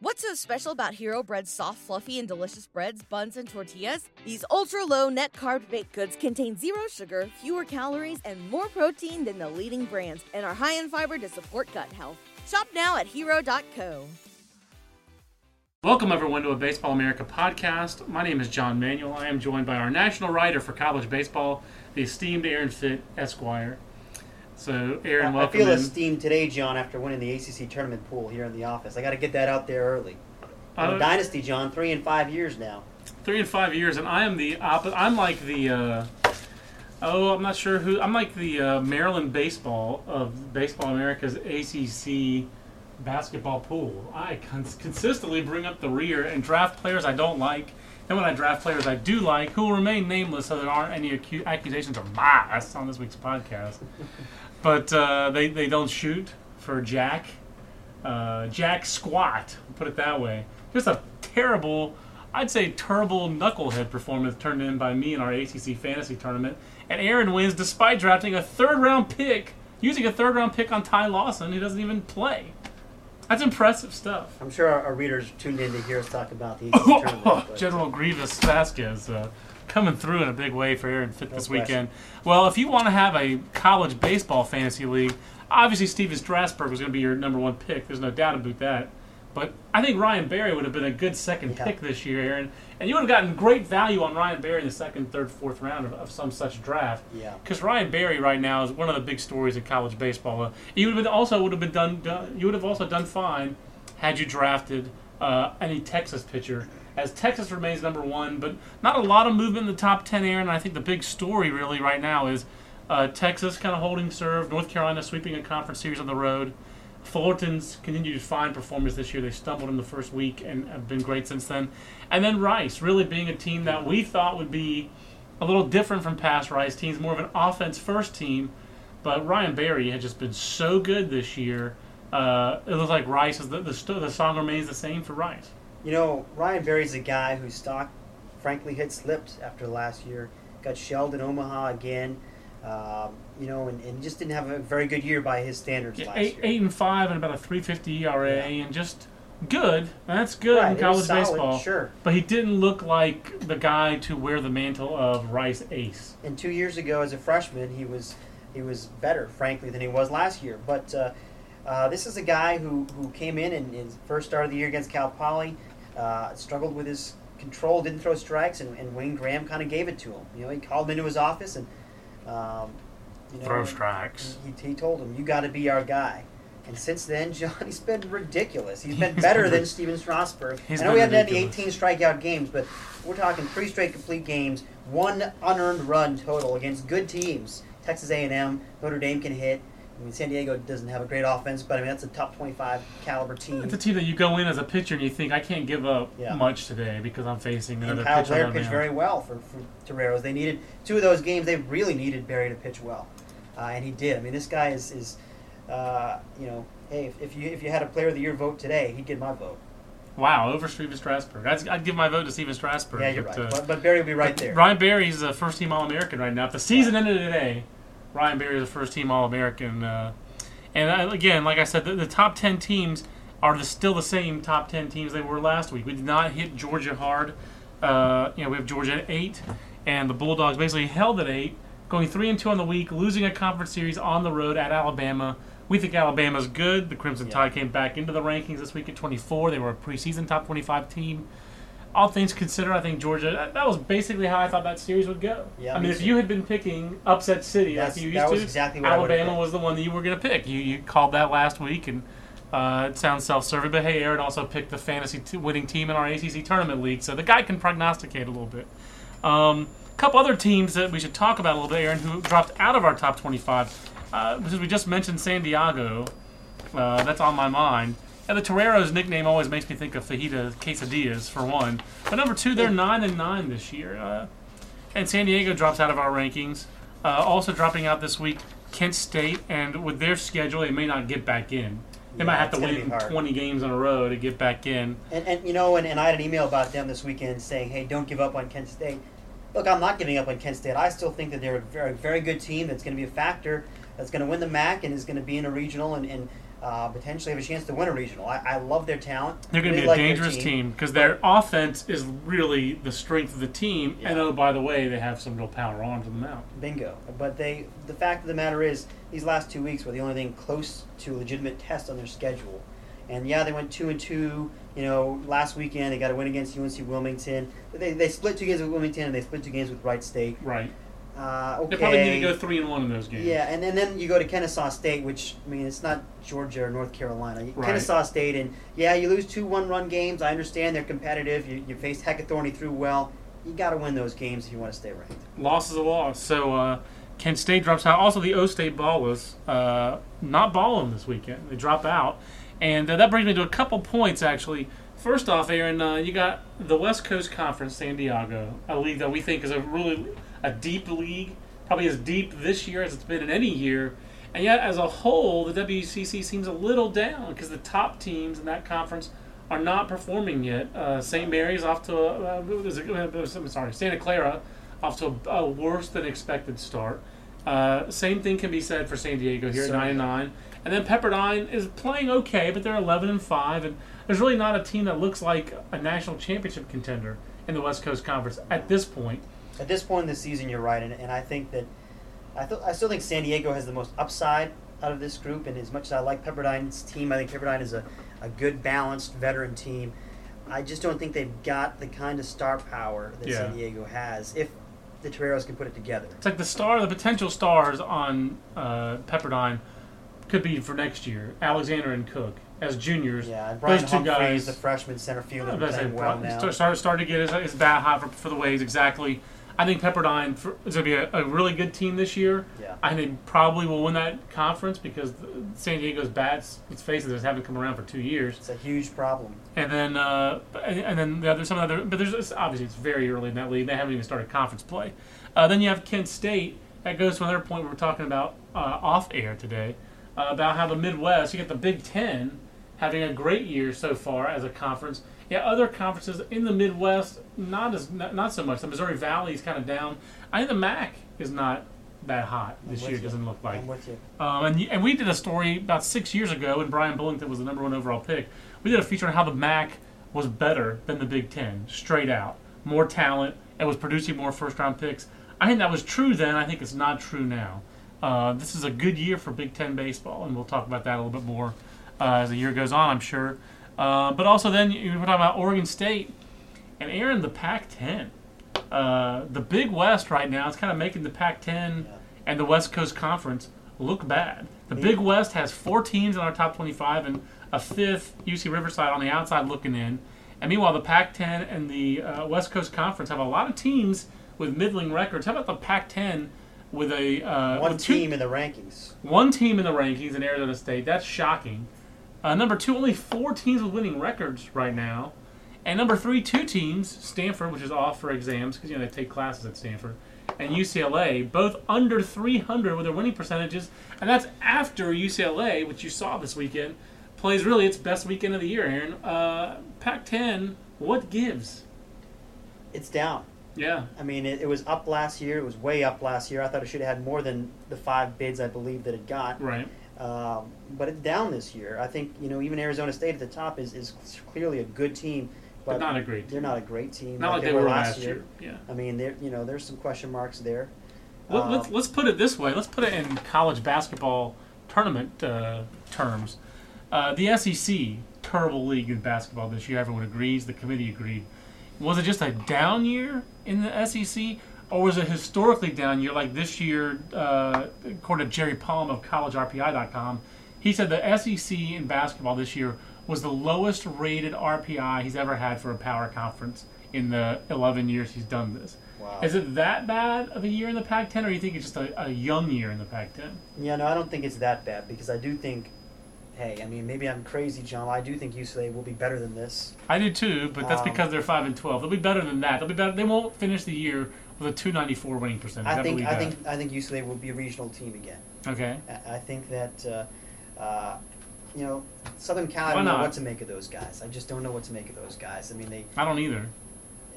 What's so special about Hero Bread's soft, fluffy, and delicious breads, buns, and tortillas? These ultra low net carb baked goods contain zero sugar, fewer calories, and more protein than the leading brands, and are high in fiber to support gut health. Shop now at hero.co. Welcome, everyone, to a Baseball America podcast. My name is John Manuel. I am joined by our national writer for college baseball, the esteemed Aaron Fitt, Esquire. So, Aaron, I welcome. feel in. esteemed today, John, after winning the ACC tournament pool here in the office. I got to get that out there early. Uh, dynasty, John, three and five years now. three and five years, and I am the opposite. I'm like the. Uh, oh, I'm not sure who. I'm like the uh, Maryland baseball of Baseball America's ACC basketball pool. I cons- consistently bring up the rear and draft players I don't like. And when I draft players I do like, who will remain nameless so there aren't any acu- accusations of bias on this week's podcast. but uh, they, they don't shoot for Jack. Uh, Jack Squat, put it that way. Just a terrible, I'd say terrible knucklehead performance turned in by me in our ACC fantasy tournament. And Aaron wins despite drafting a third round pick, using a third round pick on Ty Lawson, who doesn't even play. That's impressive stuff. I'm sure our, our readers tuned in to hear us talk about the tournament. but- General Grievous Vasquez uh, coming through in a big way for Aaron Fitt No this question. weekend. Well, if you want to have a college baseball fantasy league, obviously Stephen Strasburg was going to be your number one pick. There's no doubt about that. But I think Ryan Berry would have been a good second Yeah. pick this year, Aaron. And you would have gotten great value on Ryan Berry in the second, third, fourth round of, of some such draft. Yeah. Because Ryan Berry right now is one of the big stories in college baseball. Uh, you would have been also would have been done, done. You would have also done fine had you drafted uh, any Texas pitcher. As Texas remains number one, but not a lot of movement in the top ten. Aaron, I think the big story really right now is uh, Texas kind of holding serve, North Carolina sweeping a conference series on the road. Fullerton's continued to fine performance this year. They stumbled in the first week and have been great since then. And then Rice, really being a team that we thought would be a little different from past Rice teams, more of an offense first team. But Ryan Berry had just been so good this year. Uh, it looks like Rice is the, the, st- the song remains the same for Rice. You know, Ryan Berry's a guy whose stock, frankly, had slipped after last year. Got shelled in Omaha again. Um, you know, and, and just didn't have a very good year by his standards Yeah, last eight, year. eight and five and about a 350 ERA Yeah. and just good. That's good Right, in college solid, baseball. Sure. But he didn't look like the guy to wear the mantle of Rice ace. And two years ago, as a freshman, he was he was better, frankly, than he was last year. But uh, uh, this is a guy who, who came in and his first start of the year against Cal Poly, uh, struggled with his control, didn't throw strikes, and, and Wayne Graham kind of gave it to him. You know, he called him into his office and um, you know, Throw strikes. He, he told him, "You got to be our guy." And since then, John, he's been ridiculous. He's been better than Stephen Strasburg. He's I know we haven't had the 18 strikeout games, but we're talking three straight complete games, one unearned run total against good teams. Texas A&M, Notre Dame can hit. I mean, San Diego doesn't have a great offense, but I mean that's a top 25 caliber team. It's a team that you go in as a pitcher and you think I can't give up Yeah. much today because I'm facing and another Kyle pitcher. Blair pitched very well for, for Toreros. They needed two of those games. They really needed Berry to pitch well, uh, and he did. I mean, this guy is, is uh, you know, hey, if, if you if you had a Player of the Year vote today, he'd get my vote. Wow, over Stephen Strasburg. I'd, I'd give my vote to Stephen Strasburg. Yeah, you're but, right. uh, But, but Berry will be right there. Ryan Berry's a first team All American right now. If the season ended today, Ryan Berry is a first team All American. Uh, and uh, again, like I said, the, the top 10 teams are the, still the same top 10 teams they were last week. We did not hit Georgia hard. Uh, you know, we have Georgia at 8, and the Bulldogs basically held at 8, going 3 and 2 on the week, losing a conference series on the road at Alabama. We think Alabama's good. The Crimson Yeah. Tide came back into the rankings this week at 24. They were a preseason top 25 team all things considered, I think Georgia. That, that was basically how I thought that series would go. Yeah, I mean, if you had been picking upset city That's- like you that used was to, exactly what Alabama was the one that you were going to pick. You you called that last week, and uh, it sounds self-serving. But hey, Aaron also picked the fantasy t- winning team in our ACC tournament league, so the guy can prognosticate a little bit. Um, a couple other teams that we should talk about a little bit, Aaron, who dropped out of our top 25. Uh, because we just mentioned San Diego, uh, that's on my mind. And the Toreros nickname always makes me think of fajita quesadillas for one. But number two, they're nine and nine this year, uh, and San Diego drops out of our rankings. Uh, also dropping out this week, Kent State, and with their schedule, they may not get back in. They Yeah, might have to win 20 games in a row to get back in. And, and you know, and, and I had an email about them this weekend saying, "Hey, don't give up on Kent State." Look, I'm not giving up on Kent State. I still think that they're a very, very good team that's going to be a factor, that's going to win the MAC and is going to be in a regional and, and uh, potentially have a chance to win a regional. I, I love their talent. They're going to be a like dangerous team because their offense is really the strength of the team. And oh, by the way, they have some real power arms on the mount. Bingo. But they, the fact of the matter is, these last two weeks were the only thing close to a legitimate test on their schedule. And yeah, they went two and two. You know, last weekend they got a win against UNC Wilmington. They, they split two games with Wilmington and they split two games with Wright State. Right. Uh, okay. They probably need to go three and one in those games. Yeah, and, and then you go to Kennesaw State, which I mean, it's not Georgia or North Carolina. Right. Kennesaw State, and yeah, you lose two one-run games. I understand they're competitive. You, you faced Heckathorny through well. You got to win those games if you want to stay ranked. Loss is a loss. So uh, Kent State drops out. Also, the O State Ballers uh, not balling this weekend. They drop out, and uh, that brings me to a couple points actually. First off, Aaron, uh, you got the West Coast Conference, San Diego, a league that we think is a really a deep league, probably as deep this year as it's been in any year. And yet, as a whole, the WCC seems a little down because the top teams in that conference are not performing yet. Uh, St. Mary's off to a, uh, uh, I'm sorry, Santa Clara off to a, a worse than expected start. Uh, same thing can be said for San Diego here at nine and nine, and then Pepperdine is playing okay, but they're eleven and five, and there's really not a team that looks like a national championship contender in the West Coast Conference at this point. At this point in the season, you're right, and, and I think that I, th- I still think San Diego has the most upside out of this group. And as much as I like Pepperdine's team, I think Pepperdine is a, a good, balanced veteran team. I just don't think they've got the kind of star power that Yeah. San Diego has. If the Toreros can put it together. It's like the star, the potential stars on uh, Pepperdine could be for next year. Alexander and Cook as juniors. Yeah, and Brian Those two guys. the freshman center fielder, was about to say, playing well now. start, start, started to get his, his bat hot for, for the waves. Exactly. I think Pepperdine for, is going to be a, a really good team this year. Yeah. I think they probably will win that conference because the, San Diego's bats, let's face it, just haven't come around for two years. It's a huge problem. And then, uh, and, and then the other, some other, but there's it's, obviously it's very early in that league. They haven't even started conference play. Uh, then you have Kent State. That goes to another point we were talking about uh, off air today uh, about how the Midwest, you get the Big Ten having a great year so far as a conference. Yeah, other conferences in the Midwest not as not, not so much. The Missouri Valley is kind of down. I think the MAC is not that hot this year. you. Doesn't look like. I'm with you. Um, and, and we did a story about six years ago when Bryan Bullington was the number one overall pick. We did a feature on how the MAC was better than the Big Ten, straight out. More talent and was producing more first round picks. I think that was true then. I think it's not true now. Uh, this is a good year for Big Ten baseball, and we'll talk about that a little bit more uh, as the year goes on, I'm sure. Uh, but also, then you- we're talking about Oregon State and Aaron, the Pac 10. Uh, the Big West right now is kind of making the Pac 10 Yeah. and the West Coast Conference look bad. The Yeah. Big West has four teams in our top 25 and a fifth, UC Riverside, on the outside looking in. And meanwhile, the Pac 10 and the uh, West Coast Conference have a lot of teams with middling records. How about the Pac 10 with a uh, One with two, team in the rankings. one team in the rankings in Arizona State. That's shocking. Uh, number two, only four teams with winning records right now. And number three, two teams, Stanford, which is off for exams because you know they take classes at Stanford, and UCLA, both under 300 with their winning percentages, and that's after UCLA, which you saw this weekend, plays really its best weekend of the year. Aaron, uh, Pac-10, what gives? It's down. Yeah, I mean, it, it was up last year. It was way up last year. I thought it should have had more than the five bids I believe that it got. right. Um, but it's down this year. I think you know even Arizona State at the top is, is clearly a good team, but, But not a great Team. They're not a great team. Not like they were last year. Yeah. I mean, there you know there's some question marks there. Um, let's, let's put it this way. Let's put it in college basketball tournament uh, terms. Uh, the SEC, terrible league in basketball this year. Everyone agrees. The committee agreed. Was it just a down year in the SEC, or was it historically down year like this year? Uh, according to Jerry Palm of CollegeRPI.com, he said the SEC in basketball this year was the lowest rated RPI he's ever had for a power conference in the 11 years he's done this. Wow. Is it that bad of a year in the Pac-10, or do you think it's just a, a young year in the Pac-10? Yeah, no, I don't think it's that bad because I do think. Hey, I mean, maybe I'm crazy, John. I do think UCLA will be better than this. I do too, but that's Um, because they're five and twelve. They'll be better than that. They'll be better. They won't finish the year with a 294 winning percentage. I think I that. think I think UCLA will be a regional team again. Okay. I, I think that uh, uh, you know Southern Cal. I don't know what to make of those guys. I just don't know what to make of those guys. I mean, they I don't either.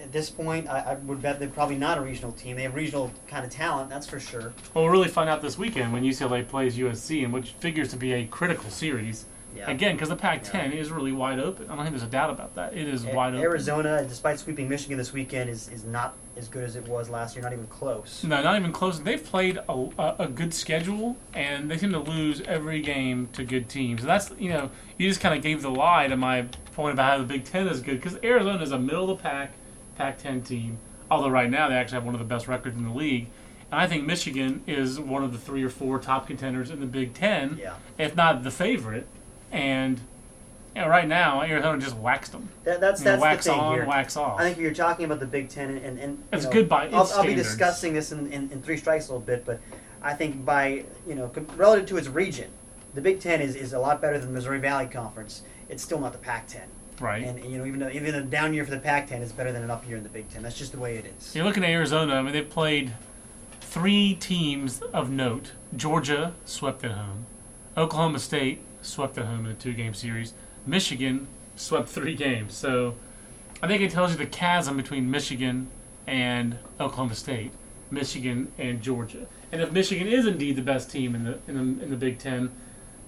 at this point, I, I would bet they're probably not a regional team. They have regional kind of talent, that's for sure. Well, we'll really find out this weekend when UCLA plays USC, and which figures to be a critical series. Yeah. Again, because the Pac-10 is really wide open. I don't think there's a doubt about that. It is A- wide open. Arizona, despite sweeping Michigan this weekend, is, is not as good as it was last year. Not even close. No, not even close. They've played a, a, a good schedule, and they seem to lose every game to good teams. That's you know, you just kind of gave the lie to my point about how the Big Ten is good because Arizona is a middle of the pack Pac-10 team. Although right now they actually have one of the best records in the league, and I think Michigan is one of the three or four top contenders in the Big Ten, Yeah. if not the favorite. And you know, right now Arizona just waxed them. That, that's You know, that's wax the thing on, here. wax off. I think you're talking about the Big Ten, and, and, and It's know, good by I'll, I'll be discussing this in, in, in three strikes a little bit, but I think by you know relative to its region, the Big Ten is, is a lot better than the Missouri Valley Conference. It's still not the Pac-10, right. and you know even though, even a down year for the Pac-10 is better than an up year in the Big Ten. That's just the way it is. You're looking at Arizona. I mean, they've played three teams of note. Georgia swept at home. Oklahoma State swept at home in a two-game series. Michigan swept three games. So I think it tells you the chasm between Michigan and Oklahoma State, Michigan and Georgia. And if Michigan is indeed the best team in the in the, in the Big Ten,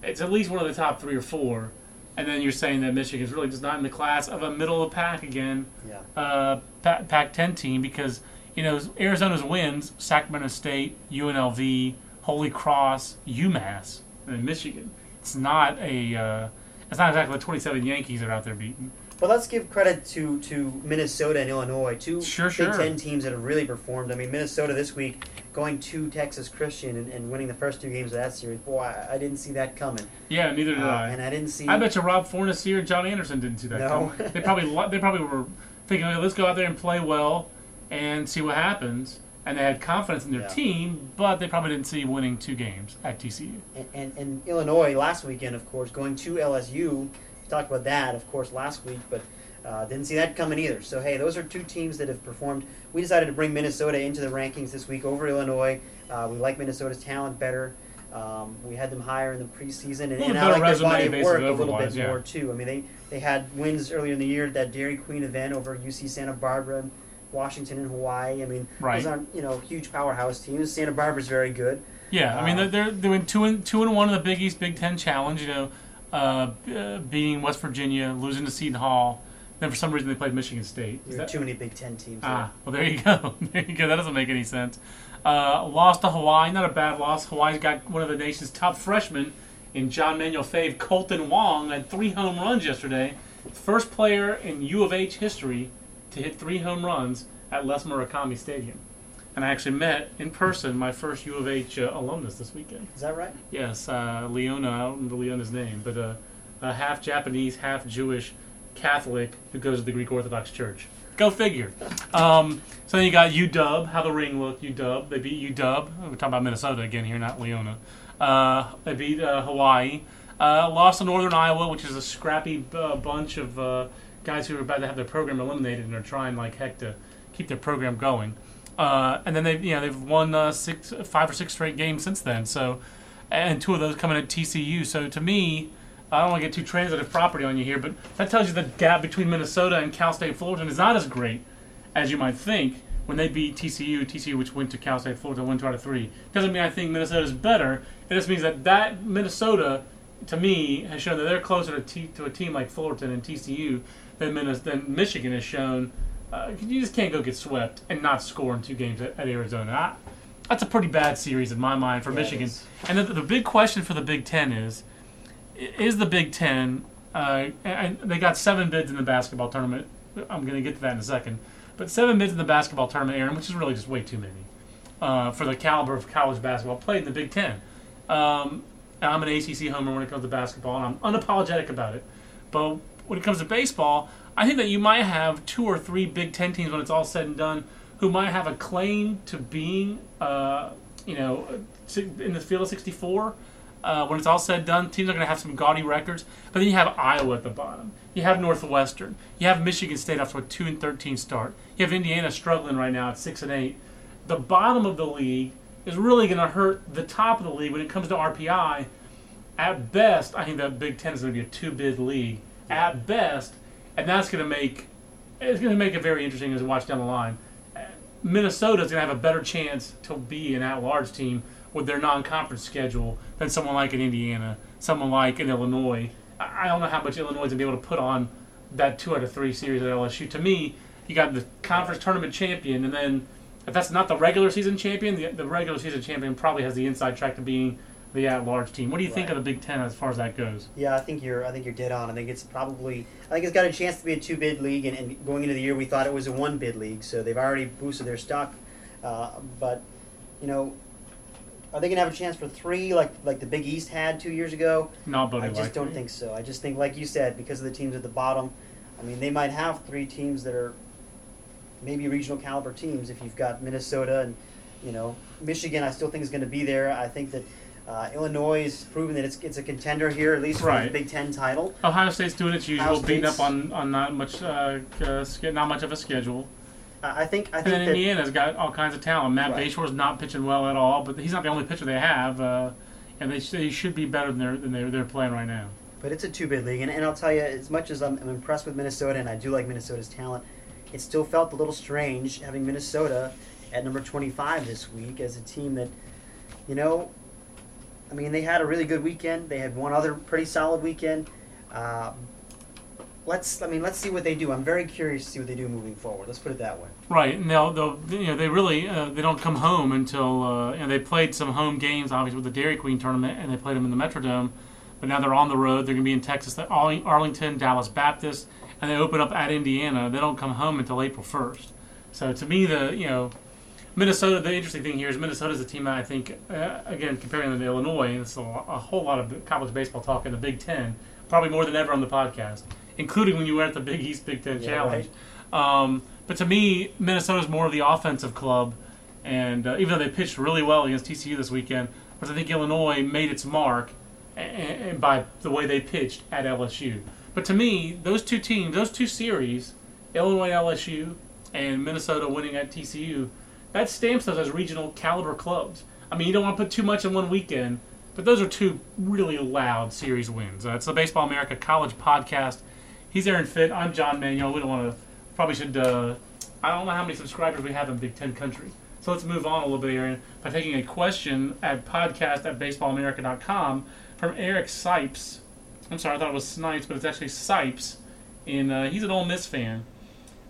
it's at least one of the top three or four. And then you're saying that Michigan's really just not in the class of a middle of the pack again Yeah. uh, Pac-10 team because you know Arizona's wins Sacramento State, UNLV, Holy Cross, UMass, and Michigan. It's not a uh, it's not exactly the 27 Yankees that are out there beating. But let's give credit to, to Minnesota and Illinois, two Sure, Big sure. Ten teams that have really performed. I mean, Minnesota this week going to Texas Christian and, and winning the first two games of that series. Boy, I, I didn't see that coming. Yeah, neither did Uh, I. and I didn't see. I bet you Rob Fornasiere and John Anderson didn't see that No. coming. They probably they probably were thinking, "Okay, let's go out there and play well and see what happens. And they had confidence in their Yeah. team, but they probably didn't see winning two games at TCU. And, and, and Illinois last weekend, of course, going to LSU. We talked about that, of course, last week, but uh, didn't see that coming either. So, hey, those are two teams that have performed. We decided to bring Minnesota into the rankings this week over Illinois. Uh, we like Minnesota's talent better. Um, we had them higher in the preseason, and, and I like their body of work a little bit yeah. more too. I mean, they they had wins earlier in the year at that Dairy Queen event over UC Santa Barbara, Washington, and Hawaii. I mean, Right. those aren't you know huge powerhouse teams. Santa Barbara's very good. Yeah, I mean Uh, they're they're doing two and two and one in the Big East Big Ten Challenge. You know, uh, uh, beating West Virginia, losing to Seton Hall. Then for some reason they played Michigan State. Is There are that- too many Big Ten teams. ah, well there you go. there you go. That doesn't make any sense. Uh, lost to Hawaii, not a bad loss. Hawaii's got one of the nation's top freshmen in John Manuel Fave, Kolten Wong, had three home runs yesterday. First player in U of H history to hit three home runs at Les Murakami Stadium. And I actually met in person my first U of H uh, alumnus this weekend. Is that right? Yes, uh, Leona. I don't remember Leona's name, but uh, a half Japanese, half Jewish Catholic who goes to the Greek Orthodox Church. Go figure. Um, so then you got UW. How the ring looked? UW. They beat UW. We're talking about Minnesota again here, not Leona. Uh, they beat uh, Hawaii. Uh, lost to Northern Iowa, which is a scrappy bunch of uh, guys who are about to have their program eliminated and are trying like heck to keep their program going. Uh, and then they've you know, they've won uh, six, five or six straight games since then. So, and two of those coming at TCU. So to me, I don't want to get too transitive property on you here, but that tells you the gap between Minnesota and Cal State Fullerton is not as great as you might think when they beat TCU. TCU, which went to Cal State Fullerton, won two out of three. Doesn't mean I think Minnesota's better. It just means that that Minnesota, to me, has shown that they're closer to, t- to a team like Fullerton and TCU than, than Michigan has shown. Uh, you just can't go get swept and not score in two games at, at Arizona. I, that's a pretty bad series in my mind for Yeah, Michigan. And the, the big question for the Big Ten is: Is the Big Ten? Uh, and they got seven bids in the basketball tournament. I'm going to get to that in a second. But seven bids in the basketball tournament, Aaron, which is really just way too many uh, for the caliber of college basketball played in the Big Ten. Um, I'm an ACC homer when it comes to basketball, and I'm unapologetic about it. But when it comes to baseball, I think that you might have two or three Big Ten teams when it's all said and done who might have a claim to being, uh, you know, in the field of 64. Uh, when it's all said and done, teams are going to have some gaudy records. But then you have Iowa at the bottom. You have Northwestern. You have Michigan State to a two and thirteen start. You have Indiana struggling right now at six and eight. The bottom of the league is really going to hurt the top of the league when it comes to RPI. At best, I think that Big Ten is going to be a two-bid league. At best, and that's going to make it's going to make it very interesting as we watch down the line. Minnesota's going to have a better chance to be an at-large team with their non-conference schedule than someone like an Indiana, someone like an Illinois. I don't know how much Illinois is going to be able to put on that two out of three series at LSU. To me, you got the conference tournament champion, and then if that's not the regular season champion, the, the regular season champion probably has the inside track to being the at-large team. What do you think of the Big Ten as far as that goes? Yeah, I think you're. I think you're dead on. I think it's probably. I think it's got a chance to be a two bid league, and, and going into the year we thought it was a one bid league, so they've already boosted their stock. Uh, but you know, are they going to have a chance for three like like the Big East had two years ago? Not Buddy I just likely. don't think so. I just think, like you said, because of the teams at the bottom, I mean, they might have three teams that are maybe regional caliber teams. If you've got Minnesota and you know Michigan, I still think is going to be there. I think that uh, Illinois has proven that it's it's a contender here, at least for Right. the Big Ten title. Ohio State's doing its usual, beating up on, on not much uh, uh, not much of a schedule. I I think I And think then that Indiana's got all kinds of talent. Matt Right. Bashore's not pitching well at all, but he's not the only pitcher they have, uh, and they, they should be better than they're than they're, they're playing right now. But it's a two bid league, and, and I'll tell you, as much as I'm, I'm impressed with Minnesota, and I do like Minnesota's talent, it still felt a little strange having Minnesota at number 25 this week as a team that, you know, I mean, they had a really good weekend. They had one other pretty solid weekend. Uh, let's, I mean, let's see what they do. I'm very curious to see what they do moving forward. Let's put it that way. Right, and they'll, you know they really uh, they don't come home until uh, know they played some home games obviously with the Dairy Queen tournament and they played them in the Metrodome, but now they're on the road. They're going to be in Texas, Arl- Arlington, Dallas Baptist, and they open up at Indiana. They don't come home until April first. So to me, the you know Minnesota. The interesting thing here is Minnesota is a team that I think uh, again comparing them to Illinois. And it's a, a whole lot of college baseball talk in the Big Ten, probably more than ever on the podcast, including when you were at the Big East Big Ten Yeah, Challenge. Um, but to me, Minnesota is more of the offensive club, and uh, even though they pitched really well against TCU this weekend, but I think Illinois made its mark a- a- a- by the way they pitched at LSU. But to me, those two teams, those two series, Illinois LSU and Minnesota winning at TCU, that stamps those as regional caliber clubs. I mean, you don't want to put too much in one weekend, but those are two really loud series wins. Uh, it's the Baseball America College Podcast. He's Aaron Fitt. I'm John Manuel. We don't want to, probably should, uh, I don't know how many subscribers we have in Big Ten country. So let's move on a little bit, Aaron, by taking a question at podcast at baseballamerica.com from Eric Sipes. I'm sorry, I thought it was Snipes, but it's actually Sipes. And uh, he's an Ole Miss fan.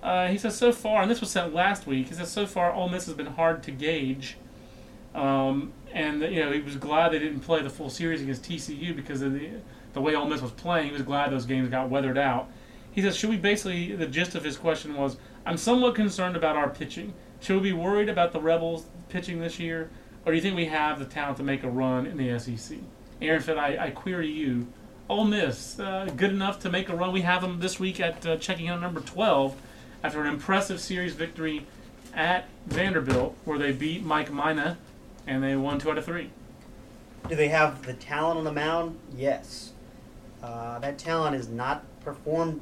Uh, he says so far, and this was sent last week. He says so far, Ole Miss has been hard to gauge, um, and you know he was glad they didn't play the full series against TCU because of the the way Ole Miss was playing. He was glad those games got weathered out. He says, should we basically the gist of his question was, I'm somewhat concerned about our pitching. Should we be worried about the Rebels pitching this year, or do you think we have the talent to make a run in the SEC? Aaron said, I, I query you. Ole Miss, uh, good enough to make a run. We have them this week at uh, checking out number 12 after an impressive series victory at Vanderbilt, where they beat Mike Minor and they won two out of three. Do they have the talent on the mound? Yes. Uh, that talent has not performed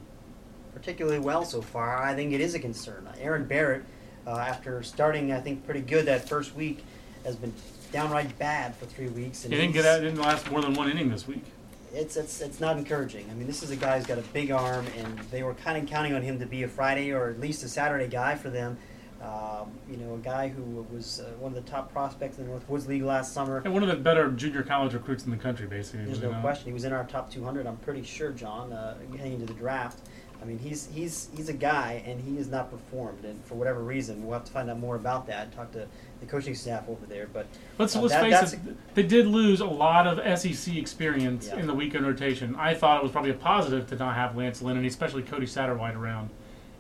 particularly well so far. I think it is a concern. Aaron Barrett, uh, after starting, I think, pretty good that first week, has been downright bad for three weeks. And He didn't get out, didn't last more than one inning this week. It's it's it's not encouraging. I mean, this is a guy who's got a big arm, and they were kind of counting on him to be a Friday or at least a Saturday guy for them. Um, you know, a guy who was uh, one of the top prospects in the Northwoods League last summer. And one of the better junior college recruits in the country, basically. There's no know. question. He was in our top 200. I'm pretty sure, John, uh, heading into the draft. I mean, he's he's he's a guy, and he has not performed, and for whatever reason, we'll have to find out more about that. Talk to the coaching staff over there, but Let's, Uh, let's that- face that's it, they did lose a lot of SEC experience Yeah. in the weekend rotation. I thought it was probably a positive to not have Lance Lynn and especially Cody Satterwhite around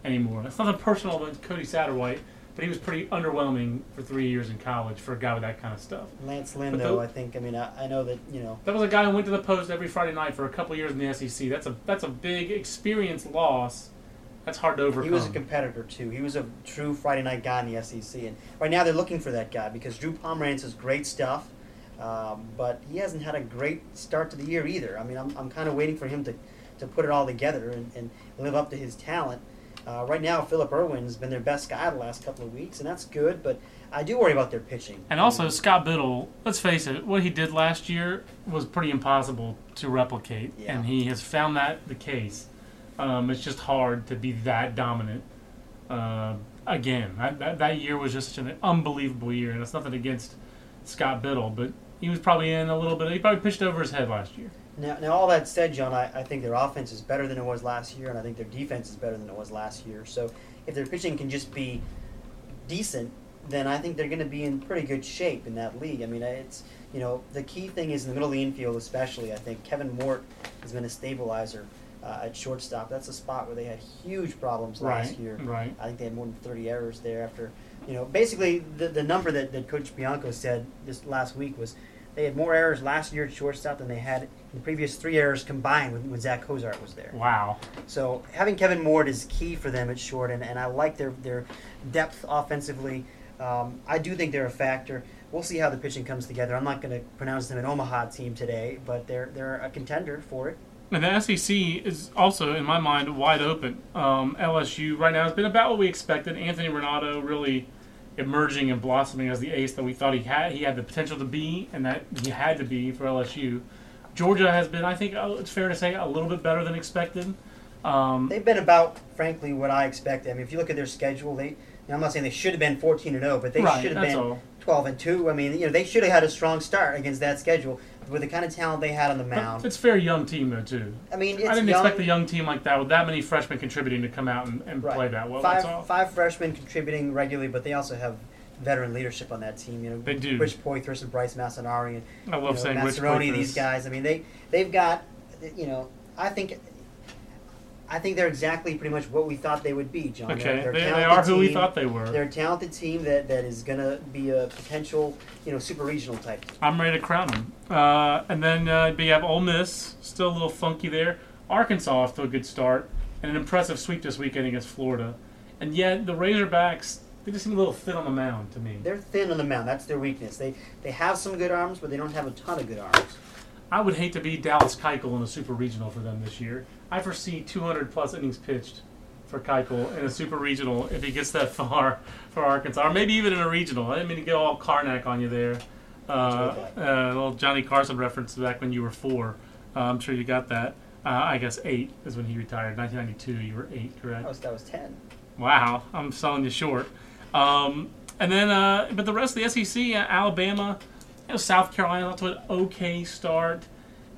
anymore. It's nothing personal against Cody Satterwhite, but he was pretty underwhelming for three years in college for a guy with that kind of stuff. Lance Lynn, But though, the- I think. I mean, I, I know that you know. That was a guy who went to the post every Friday night for a couple years in the SEC. That's a that's a big experience loss. That's hard to overcome. He was a competitor too. He was a true Friday night guy in the SEC, and right now they're looking for that guy because Drew Pomeranz is great stuff, um, but he hasn't had a great start to the year either. I mean, I'm, I'm kind of waiting for him to, to put it all together and, and live up to his talent. Uh, right now, Philip Irwin's been their best guy the last couple of weeks, and that's good. But I do worry about their pitching. And also, Scott Bittle, let's face it, what he did last year was pretty impossible to replicate. Yeah. And he has found that the case. Um, it's just hard to be that dominant Uh, again, that, that that year was just an unbelievable year, and it's nothing against Scott Bittle, but he was probably in a little bit. He probably pitched over his head last year. Now, now all that said, John, I, I think their offense is better than it was last year, and I think their defense is better than it was last year. So if their pitching can just be decent, then I think they're going to be in pretty good shape in that league. I mean, it's you know the key thing is in the middle of the infield, especially. I think Kevin Mort has been a stabilizer uh, at shortstop. That's a spot where they had huge problems last Right, year. right. I think they had more than 30 errors there after, you know, basically the, the number that, that Coach Bianco said this last week was they had more errors last year at shortstop than they had the previous three errors combined when, when Zack Cozart was there. Wow. So having Kevin Mort is key for them at short, and, and I like their, their depth offensively. Um, I do think they're a factor. We'll see how the pitching comes together. I'm not going to pronounce them an Omaha team today, but they're they're a contender for it. And the SEC is also, in my mind, wide open. Um, LSU right now has been about what we expected. Anthony Ranaudo really emerging and blossoming as the ace that we thought he had. He had the potential to be, and that he had to be for LSU. Georgia has been, I think, uh, it's fair to say, a little bit better than expected. Um, They've been about, frankly, what I expected. I mean, if you look at their schedule, they. I'm not saying they should have been 14 and 0, but they Right, should have been all. 12 and 2. I mean, you know, they should have had a strong start against that schedule with the kind of talent they had on the but mound. it's a very young team though too. I mean, it's I didn't young, expect a young team like that with that many freshmen contributing to come out and, and Right. play that well. five five freshmen contributing regularly, but they also have veteran leadership on that team. You know, They do. Rich Poythress and Bryce Massanari and I love you know, saying Rich. These guys. I mean, they they've got. You know, I think. I think they're exactly pretty much what we thought they would be, John. They're- Okay, they're they, they talented are who we thought they were. They're a talented team that, that is going to be a potential, you know, super regional type. I'm ready to crown them. Uh, and then uh, you have Ole Miss, still a little funky there. Arkansas off to a good start, and an impressive sweep this weekend against Florida. And yet the Razorbacks, they just seem a little thin on the mound to me. They're thin on the mound. That's their weakness. They they have some good arms, but they don't have a ton of good arms. I would hate to be Dallas Keuchel in a super regional for them this year. I foresee 200 plus innings pitched for Keuchel in a super regional if he gets that far for Arkansas, or maybe even in a regional. I didn't mean to go all Karnak on you there. Uh, Enjoyed uh, little Johnny Carson reference back when you were four. Uh, I'm sure you got that. Uh, I guess eight is when he retired. 1992, you were eight, correct? That was that was ten. Wow, I'm selling you short. Um, and then, uh, but the rest of the SEC, uh, Alabama, you know, South Carolina off to an okay start.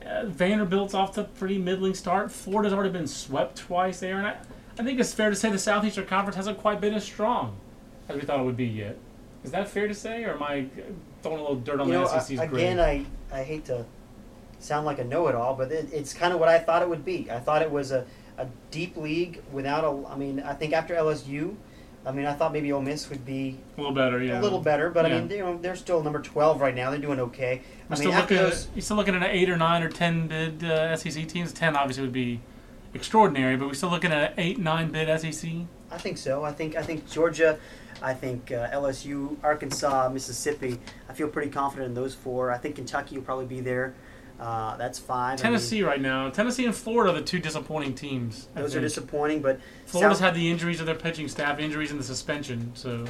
Uh, Vanderbilt's off to a pretty middling start. Florida's already been swept twice there, and I, I think it's fair to say the Southeastern Conference hasn't quite been as strong as we thought it would be yet. Is that fair to say, or am I throwing a little dirt on you know, the SEC's I- grade? again, I, I hate to sound like a know-it-all, but it, it's kind of what I thought it would be. I thought it was a, a deep league without a. I mean, I think after LSU, I mean, I thought maybe Ole Miss would be a little better, yeah. a little better, but Yeah. I mean, you know, they're still number twelve right now. They're doing okay. We're I mean, after looking those, you're still looking at an eight or nine or ten bid uh, SEC teams. Ten obviously would be extraordinary, but we're still looking at an eight nine bid SEC. I think so. I think I think Georgia, I think uh, LSU, Arkansas, Mississippi. I feel pretty confident in those four. I think Kentucky will probably be there. Uh, that's five. I mean, Tennessee right now, Tennessee and Florida are the two disappointing teams. I those are disappointing, but Florida's South- had the injuries of their pitching staff, injuries and the suspension, so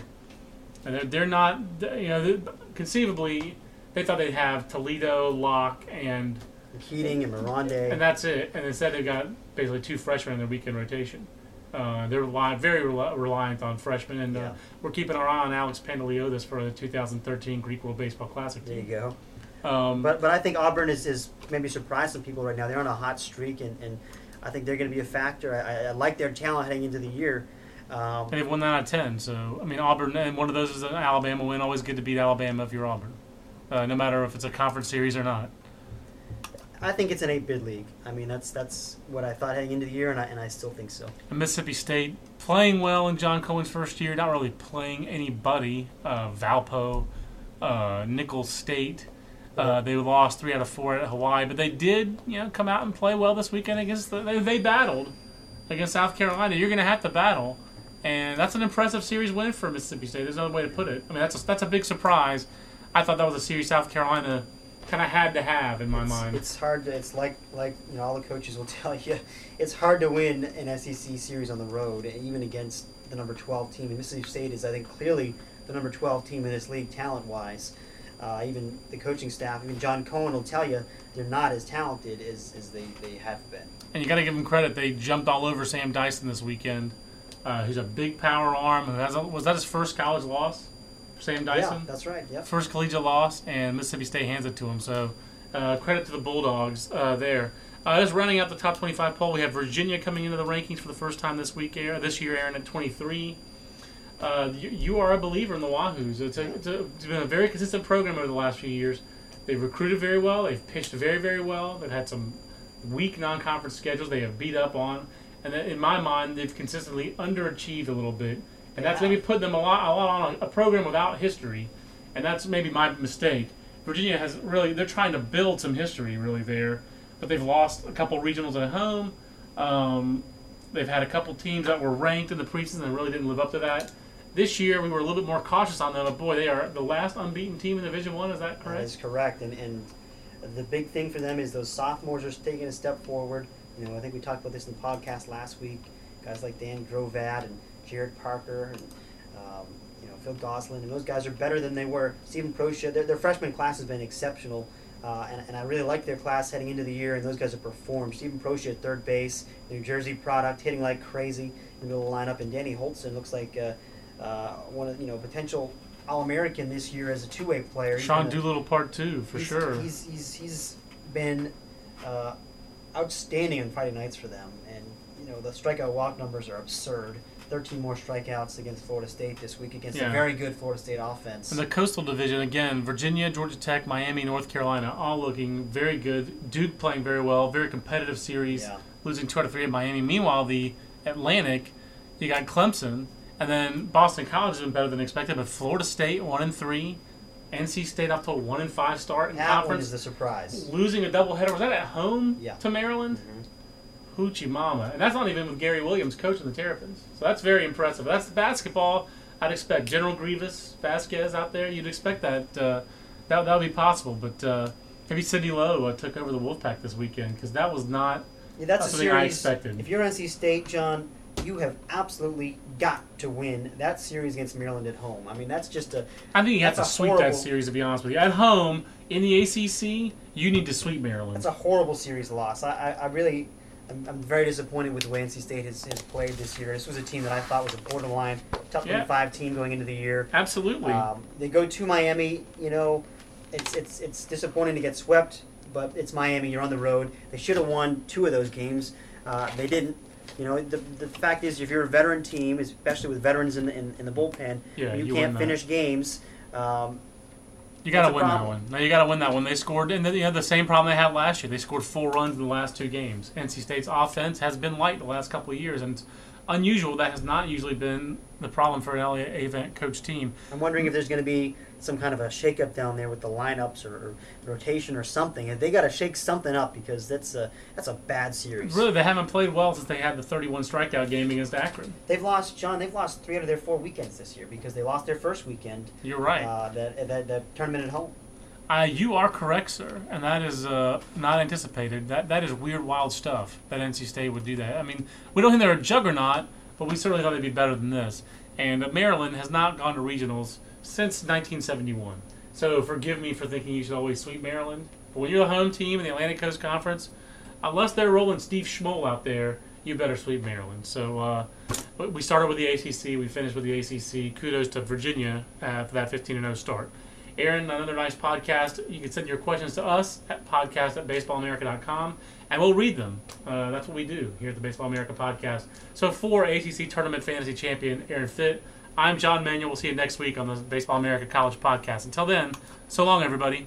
and they're, they're not. You know, conceivably, they thought they'd have Toledo, Locke, and Keating and Mironde. and that's it. And instead, they've got basically two freshmen in their weekend rotation. Uh, they're rely, very rel- reliant on freshmen, and Yeah. uh, we're keeping our eye on Alex Panteliodis for the 2013 Greek World Baseball Classic there you team. go. Um, But but I think Auburn is, is maybe surprised some people right now. They're on a hot streak, and, and I think they're going to be a factor. I, I, like their talent heading into the year. Um, and they've won 9 out of 10. So, I mean, Auburn, and one of those is an Alabama win. Always good to beat Alabama if you're Auburn, uh, no matter if it's a conference series or not. I think it's an eight bid league. I mean that's that's what I thought heading into the year, and I, and I still think so. And Mississippi State playing well in John Cohen's first year, not really playing anybody. Uh, Valpo, uh, Nicholls State. Uh, they lost three out of four at Hawaii, but they did, you know, come out and play well this weekend against. The, they, they battled against South Carolina. You're going to have to battle, and that's an impressive series win for Mississippi State. There's no way to put it. I mean, that's a, that's a big surprise. I thought that was a series South Carolina kind of had to have in my it's, mind. It's hard to. It's like like you know all the coaches will tell you, it's hard to win an SEC series on the road, even against the number twelve team. And Mississippi State is, I think, clearly the number twelve team in this league talent wise. Uh, even the coaching staff, even John Cohen will tell you they're not as talented as, as they, they have been. And you got to give them credit. They jumped all over Sam Dyson this weekend uh, who's a big power arm. Who has a, was that his first college loss? Sam Dyson. Yeah, that's right. Yep. First collegiate loss, and Mississippi State hands it to him. So uh, credit to the Bulldogs uh, there. Uh, just rounding out the top 25 poll, we have Virginia coming into the rankings for the first time this week, Aaron, this year, Aaron, at 23. Uh, you, you are a believer in the Wahoos. It's, a, it's, a, it's been a very consistent program over the last few years. They've recruited very well. They've pitched very, very well. They've had some weak non-conference schedules they have beat up on, and in my mind, they've consistently underachieved a little bit, and that's Yeah. maybe put them a lot, a lot on a, a program without history, and that's maybe my mistake. Virginia has really they're trying to build some history really there, but they've lost a couple regionals at home. Um, they've had a couple teams that were ranked in the preseason and really didn't live up to that. This year we were a little bit more cautious on them, but boy, they are the last unbeaten team in Division One. Is that correct? That is correct. And, and the big thing for them is those sophomores are taking a step forward. You know, I think we talked about this in the podcast last week. Guys like Dan Grovatt and Jarrett Parker and um, you know Phil Gosselin, and those guys are better than they were. Steven Proscia, their, their freshman class has been exceptional. Uh, and, and I really like their class heading into the year, and those guys have performed. Steven Proscia at third base, New Jersey product, hitting like crazy in the middle of the lineup, and Danny Hultzen looks like uh, uh, one of you know potential All-American this year as a two-way player. Sean been a- Doolittle Part Two for he's, sure. He's he's he's been uh, outstanding on Friday nights for them, and you know the strikeout walk numbers are absurd. Thirteen more strikeouts against Florida State this week against Yeah. a very good Florida State offense. In the Coastal Division, again, Virginia, Georgia Tech, Miami, North Carolina, all looking very good. Duke playing very well, very competitive series, Yeah. losing two out of three at Miami. Meanwhile, the Atlantic, you got Clemson, and then Boston College has been better than expected, but Florida State one and three, NC State up to a one and five start in that one conference, is the surprise. losing a doubleheader. Was that at home Yeah. to Maryland? Mhm. Hoochie Mama. And that's not even with Gary Williams coaching the Terrapins. So that's very impressive. That's the basketball. I'd expect General Grievous, Vasquez out there. You'd expect that uh, that that would be possible. But uh, maybe Sidney Lowe uh, took over the Wolfpack this weekend because that was not. Yeah, that's, That's a something series. I expected. If you're NC State, John, you have absolutely got to win that series against Maryland at home. I mean, that's just a I think you have to sweep that series. To be honest with you, at home in the ACC, you need to sweep Maryland. That's a horrible series loss. I, I, I really, I'm, I'm very disappointed with the way NC State has, has played this year. This was a team that I thought was a borderline top Yeah. 25 team going into the year. Absolutely. Um, they go to Miami. You know, it's it's it's disappointing to get swept, but it's Miami. You're on the road. They should have won two of those games. Uh, they didn't. You know, the, the fact is, if you're a veteran team, especially with veterans in the, in, in the bullpen, Yeah, you, you can't that. finish games. Um, You got to win that one. No, you got to win that one. They scored, and you know the same problem they had last year. They scored four runs in the last two games. NC State's offense has been light the last couple of years, and it's unusual. That has not usually been the problem for an Elliott Avent coach team. I'm wondering if there's going to be some kind of a shakeup down there with the lineups or, or rotation or something. And they got to shake something up because that's a that's a bad series. Really, they haven't played well since they had the 31 strikeout game against Akron. They've lost, John. They've lost three out of their four weekends this year because they lost their first weekend. You're right. Uh, that, that that tournament at home. Uh, you are correct, sir, and that is uh, not anticipated. That that is weird, wild stuff that NC State would do that. I mean, we don't think they're a juggernaut, but we certainly thought they'd be better than this. And Maryland has not gone to regionals since 1971. So forgive me for thinking you should always sweep Maryland. But when you're the home team in the Atlantic Coast Conference, unless they're rolling Steve Schmoll out there, you better sweep Maryland. So uh, we started with the ACC, we finished with the ACC. Kudos to Virginia uh, for that 15 0 start. Aaron, another nice podcast. You can send your questions to us at podcast at baseballamerica.com, and we'll read them. Uh, that's what we do here at the Baseball America podcast. So for ACC Tournament Fantasy Champion Aaron Fitt, I'm John Manuel. We'll see you next week on the Baseball America College podcast. Until then, so long, everybody.